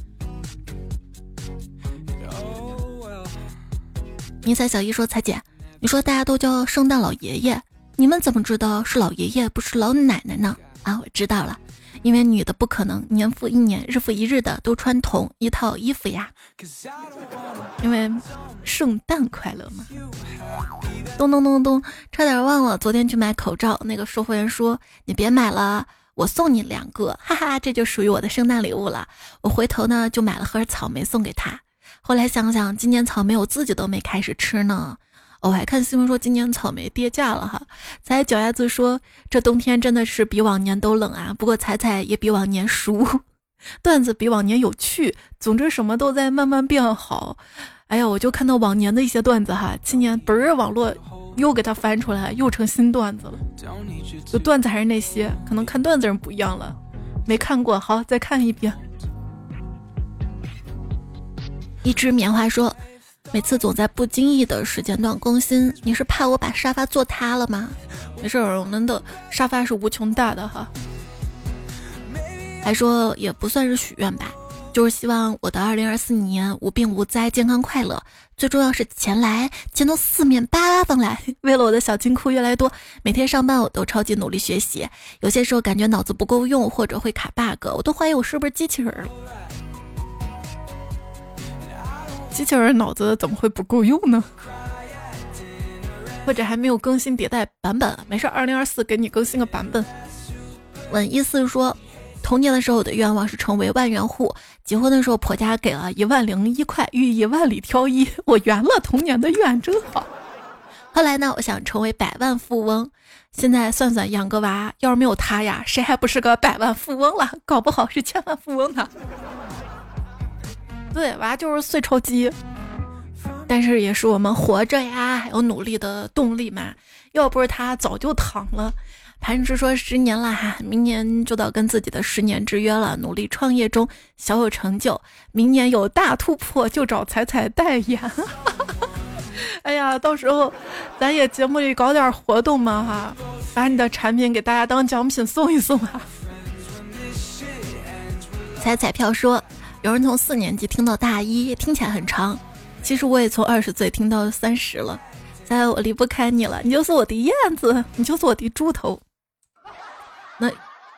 迷彩小姨说：“彩姐，你说大家都叫圣诞老爷爷，你们怎么知道是老爷爷不是老奶奶呢？”啊，我知道了。因为女的不可能年复一年、日复一日的都穿同一套衣服呀。因为圣诞快乐嘛。咚咚咚咚，差点忘了，昨天去买口罩，那个售货员说：“你别买了，我送你两个。”哈哈，这就属于我的圣诞礼物了。我回头呢就买了盒草莓送给他。后来想想，今年草莓我自己都没开始吃呢。我还看新闻说今年草莓跌价了哈，才脚丫子说这冬天真的是比往年都冷啊。不过彩彩也比往年熟，段子比往年有趣，总之什么都在慢慢变好。哎呀，我就看到往年的一些段子哈，今年嘣儿网络又给它翻出来，又成新段子了。就段子还是那些，可能看段子人不一样了，没看过好再看一遍。一只棉花说。每次总在不经意的时间段更新，你是怕我把沙发坐塌了吗？没事，我们的沙发是无穷大的哈。还说也不算是许愿吧，就是希望我的二零二四年无病无灾、健康快乐，最重要是钱来，钱从四面八方来。为了我的小金库越来越多，每天上班我都超级努力学习，有些时候感觉脑子不够用或者会卡 bug，我都怀疑我是不是机器人了。机器人脑子怎么会不够用呢？或者还没有更新迭代版本？没事，二零二四给你更新个版本。问一四说，童年的时候我的愿望是成为万元户，结婚的时候婆家给了一万零一块，寓意万里挑一，我圆了童年的愿，真好。后来呢，我想成为百万富翁，现在算算养个娃，要是没有他呀，谁还不是个百万富翁了？搞不好是千万富翁呢。对，娃就是碎钞机。但是也是我们活着呀，还有努力的动力嘛。要不是他，早就躺了。盘石说十年了哈，明年就到跟自己的十年之约了。努力创业中，小有成就，明年有大突破就找彩彩代言。哎呀，到时候咱也节目里搞点活动嘛哈，把你的产品给大家当奖品送一送啊。彩彩票说，有人从四年级听到大一，听起来很长。其实我也从二十岁听到三十了，在我离不开你了，你就是我的燕子，你就是我的猪头。那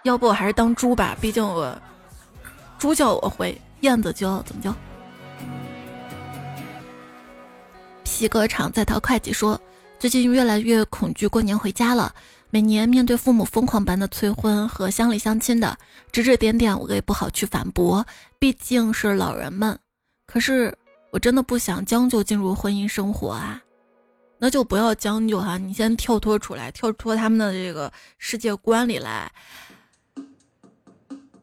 要不我还是当猪吧，毕竟我猪叫我会，燕子叫怎么叫？皮革厂在逃会计说，最近越来越恐惧过年回家了。每年面对父母疯狂般的催婚和乡里乡亲的指指点点，我也不好去反驳，毕竟是老人们。可是。我真的不想将就进入婚姻生活啊，那就不要将就哈，你先跳脱出来，跳脱他们的这个世界观里来。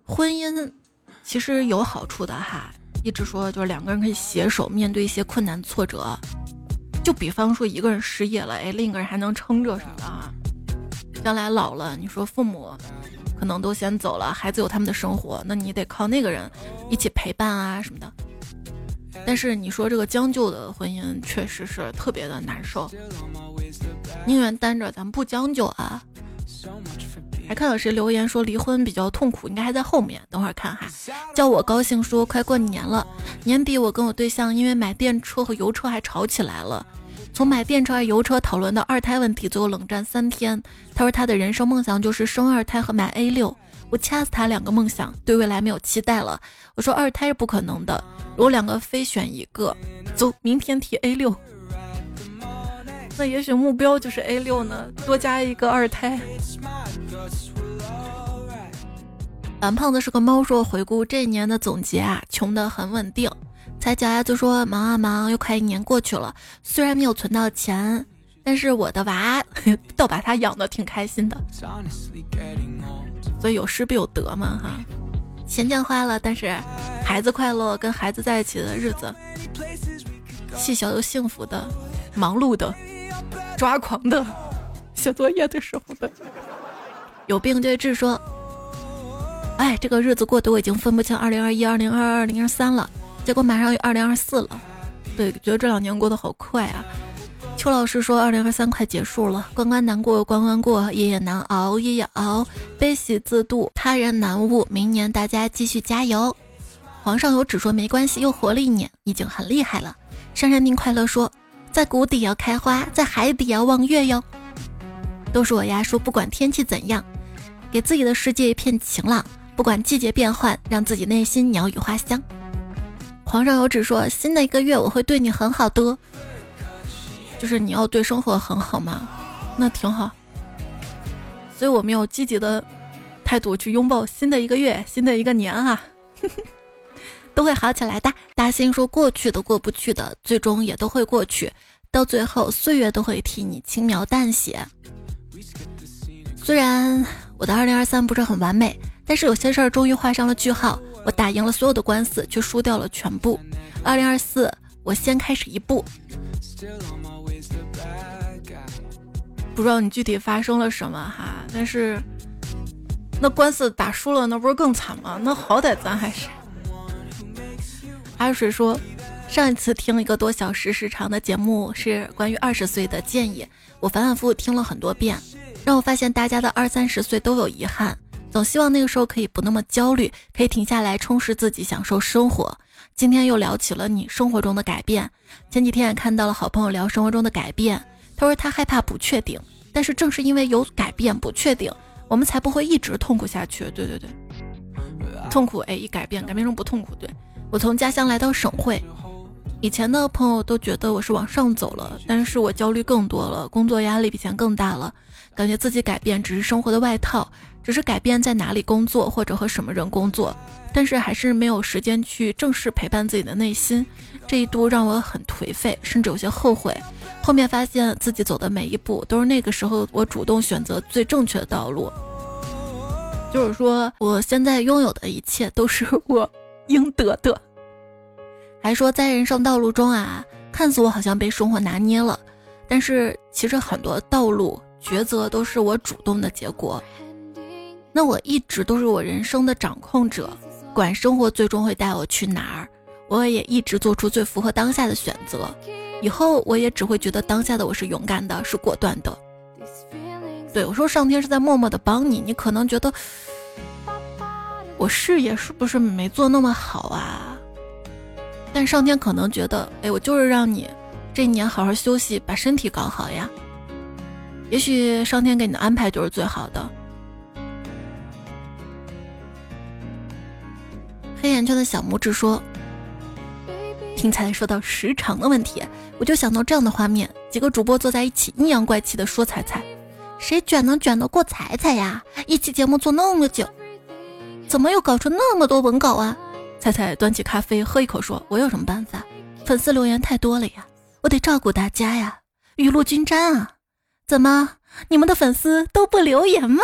婚姻其实有好处的哈，一直说就是两个人可以携手面对一些困难挫折，就比方说一个人失业了，哎，另一个人还能撑着什么的啊。将来老了，你说父母可能都先走了，孩子有他们的生活，那你得靠那个人一起陪伴啊什么的。但是你说这个将就的婚姻确实是特别的难受，宁愿单着咱们不将就啊。还看到谁留言说离婚比较痛苦，应该还在后面，等会儿看哈。叫我高兴说快过年了，年底我跟我对象因为买电车和油车还吵起来了，从买电车、油车讨论到二胎问题，最后冷战三天。他说他的人生梦想就是生二胎和买 A 六。我掐死他两个梦想，对未来没有期待了。我说二胎是不可能的，如果两个非选一个，走，明天提 A 六。那也许目标就是 A 六呢，多加一个二胎。蓝胖子是个猫，说回顾这一年的总结啊，穷的很稳定。才脚丫子说忙啊忙，又快一年过去了，虽然没有存到钱，但是我的娃 倒把他养的挺开心的。所以有失必有得嘛哈，钱钱花了，但是孩子快乐，跟孩子在一起的日子，细小又幸福的，忙碌的，抓狂的，写作业的时候的，有病就治说，哎，这个日子过得我已经分不清二零二一、二零二二、二零二三了，结果马上有二零二四了，对，觉得这两年过得好快啊。邱老师说：“二零二三快结束了，关关难过关关过，夜夜难熬夜夜熬，悲喜自度，他人难悟。明年大家继续加油。”皇上有旨说：“没关系，又活了一年，已经很厉害了。”山山丁快乐说：“在谷底要开花，在海底要望月哟。”都是我呀，说不管天气怎样，给自己的世界一片晴朗；不管季节变换，让自己内心鸟语花香。皇上有旨说：“新的一个月我会对你很好的。”就是你要对生活很好嘛，那挺好。所以我们要积极的态度去拥抱新的一个月、新的一个年啊，都会好起来的。大兴说过去的过不去的，最终也都会过去，到最后岁月都会替你轻描淡写。虽然我的二零二三不是很完美，但是有些事儿终于画上了句号。我打赢了所有的官司，却输掉了全部。二零二四，我先开始一步。不知道你具体发生了什么哈，但是那官司打输了，那不是更惨吗？那好歹咱还是。阿水说，上一次听一个多小时时长的节目是关于二十岁的建议，我反反复复听了很多遍，让我发现大家的二三十岁都有遗憾，总希望那个时候可以不那么焦虑，可以停下来充实自己，享受生活。今天又聊起了你生活中的改变，前几天也看到了好朋友聊生活中的改变。他说他害怕不确定，但是正是因为有改变不确定，我们才不会一直痛苦下去。对对对，痛苦哎，一改变改变成不痛苦。对我从家乡来到省会，以前的朋友都觉得我是往上走了，但是我焦虑更多了，工作压力比以前更大了，感觉自己改变只是生活的外套，只是改变在哪里工作或者和什么人工作，但是还是没有时间去正式陪伴自己的内心，这一度让我很颓废，甚至有些后悔。后面发现自己走的每一步都是那个时候我主动选择最正确的道路，就是说我现在拥有的一切都是 我应得的。还说在人生道路中啊，看似我好像被生活拿捏了，但是其实很多道路抉择都是我主动的结果。那我一直都是我人生的掌控者，管生活最终会带我去哪儿，我也一直做出最符合当下的选择。以后我也只会觉得当下的我是勇敢的，是果断的。对我说，上天是在默默的帮你，你可能觉得我事业是不是没做那么好啊？但上天可能觉得，哎，我就是让你这一年好好休息，把身体搞好呀。也许上天给你的安排就是最好的。黑眼圈的小拇指说：“听才说到时长的问题，我就想到这样的画面：几个主播坐在一起，阴阳怪气的说彩彩，谁卷能卷得过彩彩呀？一期节目做那么久，怎么又搞出那么多文稿啊？”菜菜端起咖啡喝一口，说：“我有什么办法？粉丝留言太多了呀，我得照顾大家呀，雨露均沾啊！怎么，你们的粉丝都不留言吗？”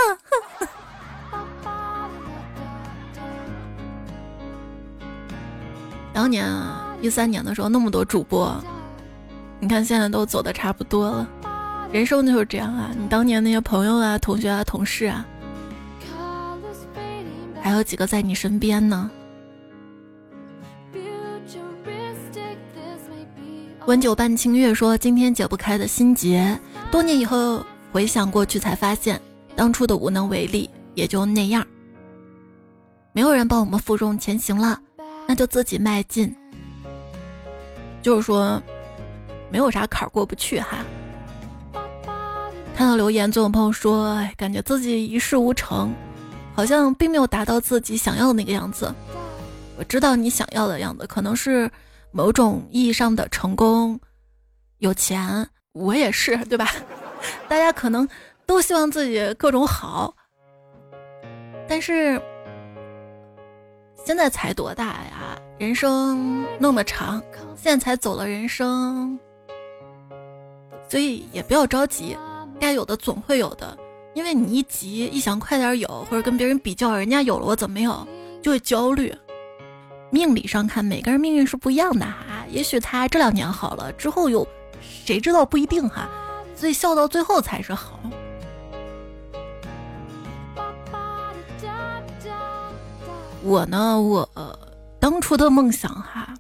当年啊，一三年的时候那么多主播，你看现在都走的差不多了，人生就是这样啊！你当年那些朋友啊、同学啊、同事啊，还有几个在你身边呢？温酒伴清月说：“今天解不开的心结，多年以后回想过去，才发现当初的无能为力也就那样。没有人帮我们负重前行了，那就自己迈进。就是说，没有啥坎儿过不去哈。”看到留言，总有朋友说：“哎，感觉自己一事无成，好像并没有达到自己想要的那个样子。”我知道你想要的样子，可能是。某种意义上的成功，有钱，我也是，对吧？大家可能都希望自己各种好，但是现在才多大呀？人生那么长，现在才走了人生，所以也不要着急，该有的总会有的。因为你一急，一想快点有，或者跟别人比较，人家有了我怎么没有，就会焦虑。命理上看，每个人命运是不一样的哈。也许他这两年好了，之后又谁知道不一定哈。所以笑到最后才是好。我呢，我当初的梦想哈，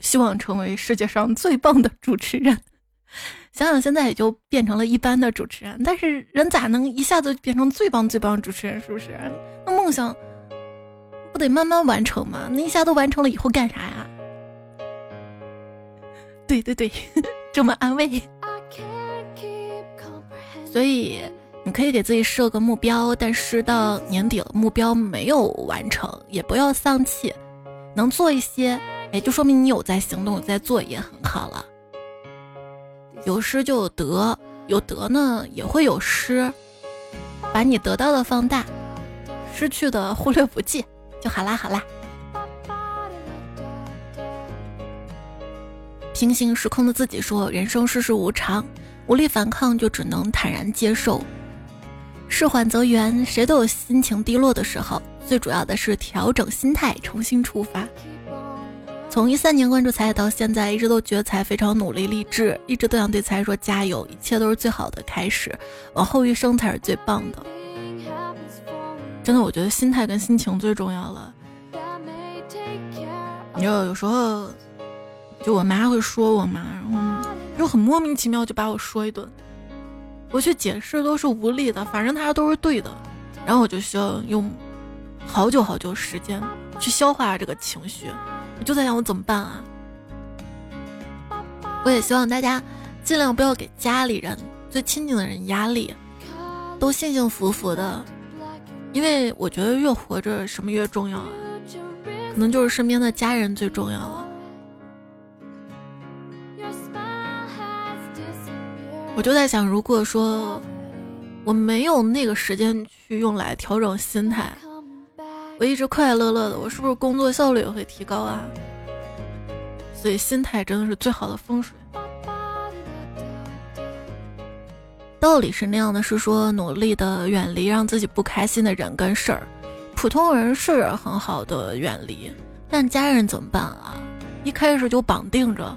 希望成为世界上最棒的主持人。想想现在也就变成了一般的主持人，但是人咋能一下子变成最棒最棒主持人？是不是？那梦想。不得慢慢完成吗？那一下都完成了以后干啥呀？对对对，这么安慰。所以你可以给自己设个目标，但是到年底了目标没有完成，也不要丧气，能做一些，哎，就说明你有在行动，在做也很好了。有失就有得，有得呢也会有失，把你得到的放大，失去的忽略不计。就好啦，好啦。平行时空的自己说：“人生世事无常，无力反抗，就只能坦然接受。事缓则圆，谁都有心情低落的时候，最主要的是调整心态，重新出发。从一三年关注彩到现在，一直都觉得彩非常努力励志，一直都想对彩说加油，一切都是最好的开始，往后余生才是最棒的。”真的，我觉得心态跟心情最重要了。你知道，有时候就我妈会说我嘛，然后就很莫名其妙就把我说一顿，我去解释都是无力的，反正他都是对的，然后我就需要用好久好久时间去消化这个情绪。我就在想，我怎么办啊？我也希望大家尽量不要给家里人、最亲近的人压力，都幸幸福福的。因为我觉得越活着什么越重要啊，可能就是身边的家人最重要了。我就在想，如果说我没有那个时间去用来调整心态，我一直快快乐乐的，我是不是工作效率也会提高啊？所以心态真的是最好的风水。道理是那样的，是说努力的远离让自己不开心的人跟事儿。普通人是很好的远离，但家人怎么办啊？一开始就绑定着，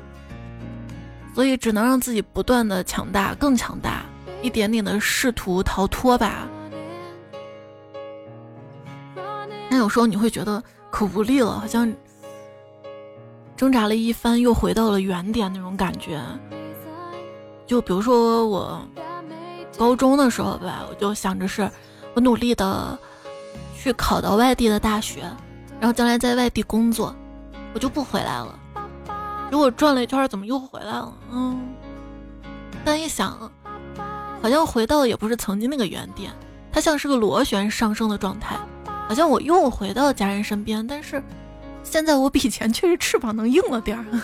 所以只能让自己不断的强大，更强大，一点点的试图逃脱吧。那有时候你会觉得可无力了，好像挣扎了一番又回到了原点那种感觉。就比如说我。高中的时候吧，我就想着是，我努力的去考到外地的大学，然后将来在外地工作，我就不回来了。如果转了一圈，怎么又回来了？嗯，但一想，好像回到的也不是曾经那个原点，它像是个螺旋上升的状态，好像我又回到家人身边，但是现在我比以前确实翅膀能硬了点儿。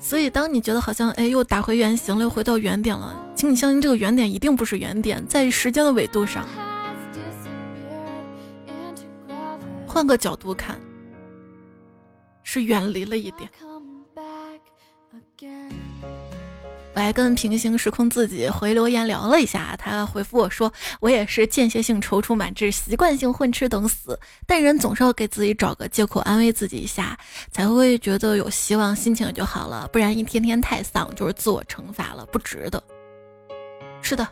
所以，当你觉得好像哎又打回原形了，又回到原点了，请你相信这个原点一定不是原点，在时间的纬度上，换个角度看，是远离了一点。我还跟平行时空自己回留言聊了一下，他回复我说：“我也是间歇性踌躇满志，习惯性混吃等死，但人总是要给自己找个借口安慰自己一下，才会觉得有希望，心情也就好了。不然一天天太丧，就是自我惩罚了，不值得。”是的，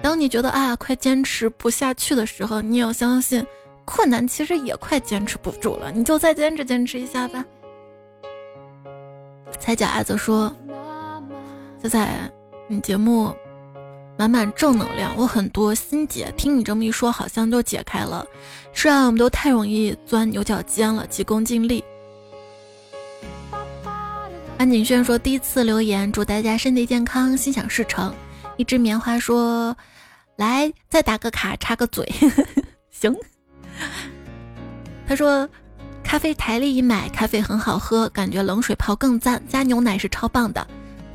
当你觉得啊快坚持不下去的时候，你要相信，困难其实也快坚持不住了，你就再坚持坚持一下吧。彩脚爱子说。仔仔，你节目满满正能量，我很多心结，听你这么一说，好像都解开了。是啊，我们都太容易钻牛角尖了，急功近利。安景轩说第一次留言，祝大家身体健康，心想事成。一只棉花说，来再打个卡，插个嘴，行。他说，咖啡台历一买，咖啡很好喝，感觉冷水泡更赞，加牛奶是超棒的。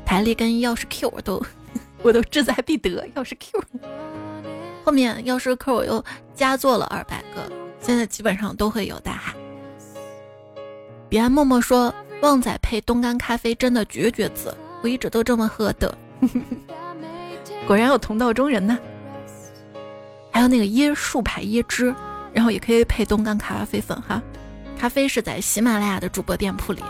台历跟钥匙 Q 我都 我都志在必得，钥匙 Q 后面钥匙 Q 我又加做了二百个，现在基本上都会有的哈。彼岸默默说旺仔配冻干咖啡真的绝绝子，我一直都这么喝的，果然有同道中人呢。还有那个椰树牌椰汁，然后也可以配冻干咖啡粉哈。咖啡是在喜马拉雅的主播店铺里。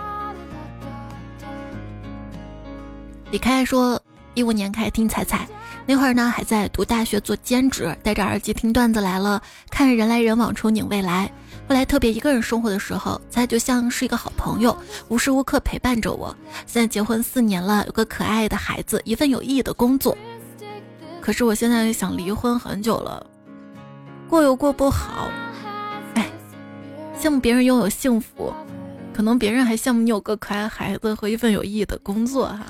李开说，一五年开始听彩彩，那会儿呢还在读大学做兼职，戴着耳机听段子来了，看人来人往，憧憬未来。后来特别一个人生活的时候，彩就像是一个好朋友，无时无刻陪伴着我。现在结婚四年了，有个可爱的孩子，一份有意义的工作。可是我现在想离婚很久了，过又过不好，哎，羡慕别人拥有幸福，可能别人还羡慕你有个可爱孩子和一份有意义的工作哈。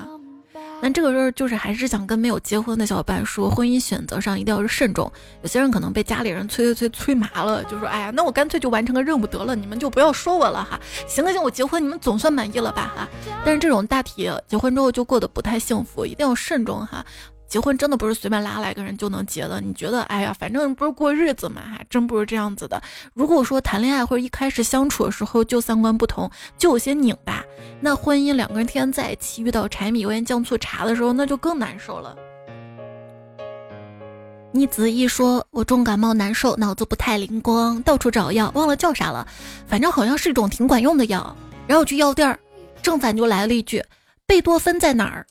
那这个时候就是还是想跟没有结婚的小伙伴说，婚姻选择上一定要慎重。有些人可能被家里人催催催催麻了，就说：“哎呀，那我干脆就完成个任务得了，你们就不要说我了哈。”行了行，我结婚你们总算满意了吧哈。但是这种大体结婚之后就过得不太幸福，一定要慎重哈。结婚真的不是随便拉来个人就能结的。你觉得，哎呀，反正不是过日子嘛，还真不是这样子的。如果说谈恋爱或者一开始相处的时候就三观不同，就有些拧巴，那婚姻两个人天天在一起，遇到柴米油盐酱醋茶的时候，那就更难受了。妮子一说，我重感冒难受，脑子不太灵光，到处找药，忘了叫啥了，反正好像是一种挺管用的药。然后我去药店儿，正反就来了一句：“贝多芬在哪儿？”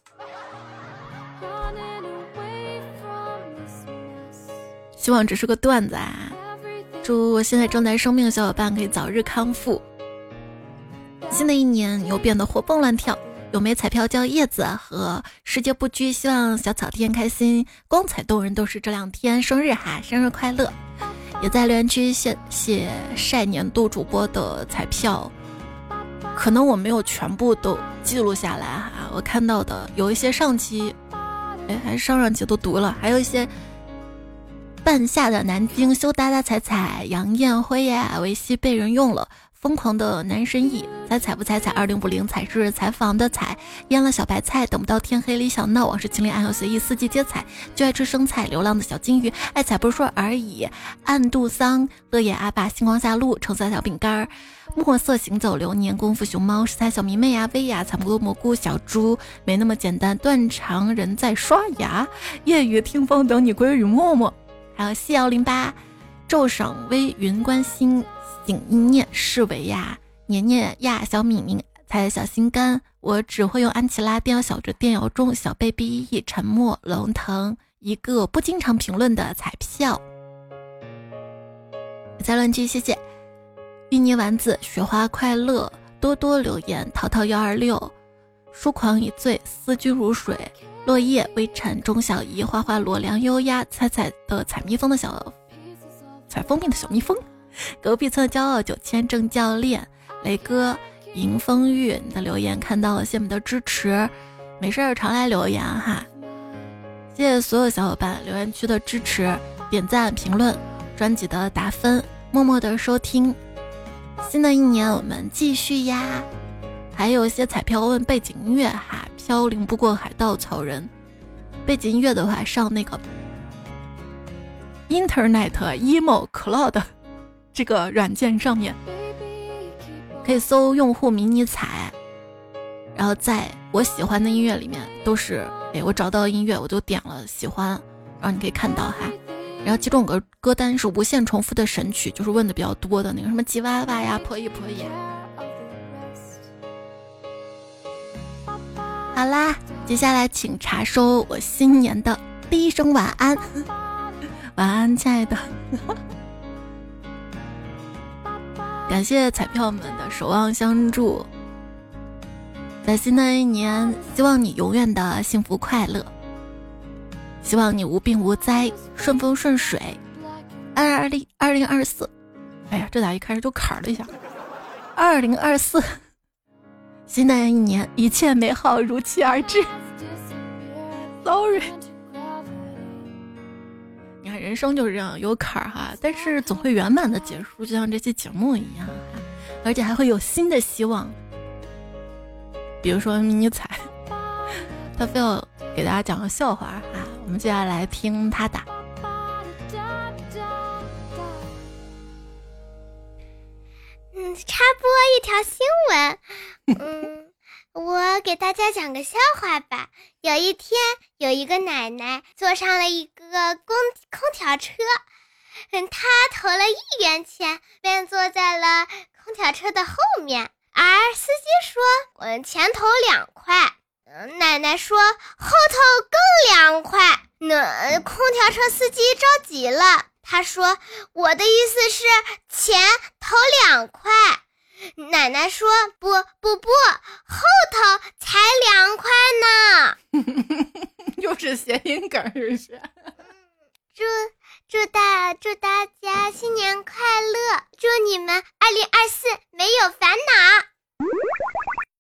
希望只是个段子啊！祝我现在正在生病的小伙伴可以早日康复。新的一年又变得活蹦乱跳，有枚彩票叫叶子和世界不拘，希望小草天天开心，光彩动人都是这两天生日哈，生日快乐！也在留言区写写晒年度主播的彩票，可能我没有全部都记录下来哈，我看到的有一些上期，哎还是上上期都读了，还有一些。半夏的南京羞答答彩彩杨艳辉呀，维西被人用了，疯狂的男神 E，猜彩不猜彩？二零五零彩是采访的彩，腌了小白菜，等不到天黑里想闹，往事清零，爱好随意，四季皆彩，就爱吃生菜，流浪的小金鱼，爱彩不是说而已，暗度桑，乐野阿爸，星光下路，橙色小饼干儿，墨色行走流年，功夫熊猫，食材小迷妹呀，薇娅，采蘑菇蘑菇，小猪，没那么简单，断肠人在刷牙，夜雨听风等你归，雨默默，还有西幺零八，昼赏微云观星。景一念是为呀，年年呀，小敏敏，猜小心肝，我只会用安琪拉电摇小着电摇中，小贝 B 一沉默，龙腾一个不经常评论的彩票。再乱句，谢谢。芋泥丸子，雪花快乐，多多留言。淘淘幺二六，疏狂一醉，思君如水。落叶微尘，钟小姨，花花罗凉优雅，彩彩的采蜜蜂的小，采蜂蜜的小蜜蜂。隔壁村的骄傲九千正教练雷哥迎风玉，你的留言看到了，谢谢你的支持，没事儿常来留言哈，谢谢所有小伙伴留言区的支持，点赞、评论、专辑的打分、默默的收听。新的一年我们继续呀，还有一些彩票问背景音乐哈，飘零不过海稻草人，背景音乐的话上那个 Internet emo cloud。这个软件上面可以搜用户迷你彩，然后在我喜欢的音乐里面都是，哎，我找到音乐我就点了喜欢，然后你可以看到哈，然后其中有个歌单是无限重复的神曲，就是问的比较多的那个什么吉娃娃呀、婆姨婆姨。好啦，接下来请查收我新年的第一声晚安，晚安，亲爱的。感谢彩票们的守望相助，在新的一年，希望你永远的幸福快乐，希望你无病无灾，顺风顺水。二二零二零二四，哎呀，这咋一开始就坎了一下？二零二四，新的一年一切美好如期而至。Sorry 你看。人生就是这样，有坎儿哈，但是总会圆满的结束，就像这期节目一样，而且还会有新的希望。比如说迷你彩，他非要给大家讲个笑话啊，我们接下来听他打。插播一条新闻，嗯。我给大家讲个笑话吧。有一天，有一个奶奶坐上了一个空空调车，嗯，她投了一元钱，便坐在了空调车的后面。而司机说：“我前头两块。”嗯，奶奶说：“后头更凉快。”那空调车司机着急了，他说：“我的意思是前头两块。”奶奶说：“不不不，后头才凉快呢。”又是谐音梗，是不是？祝祝大祝大家新年快乐！祝你们二零二四没有烦恼。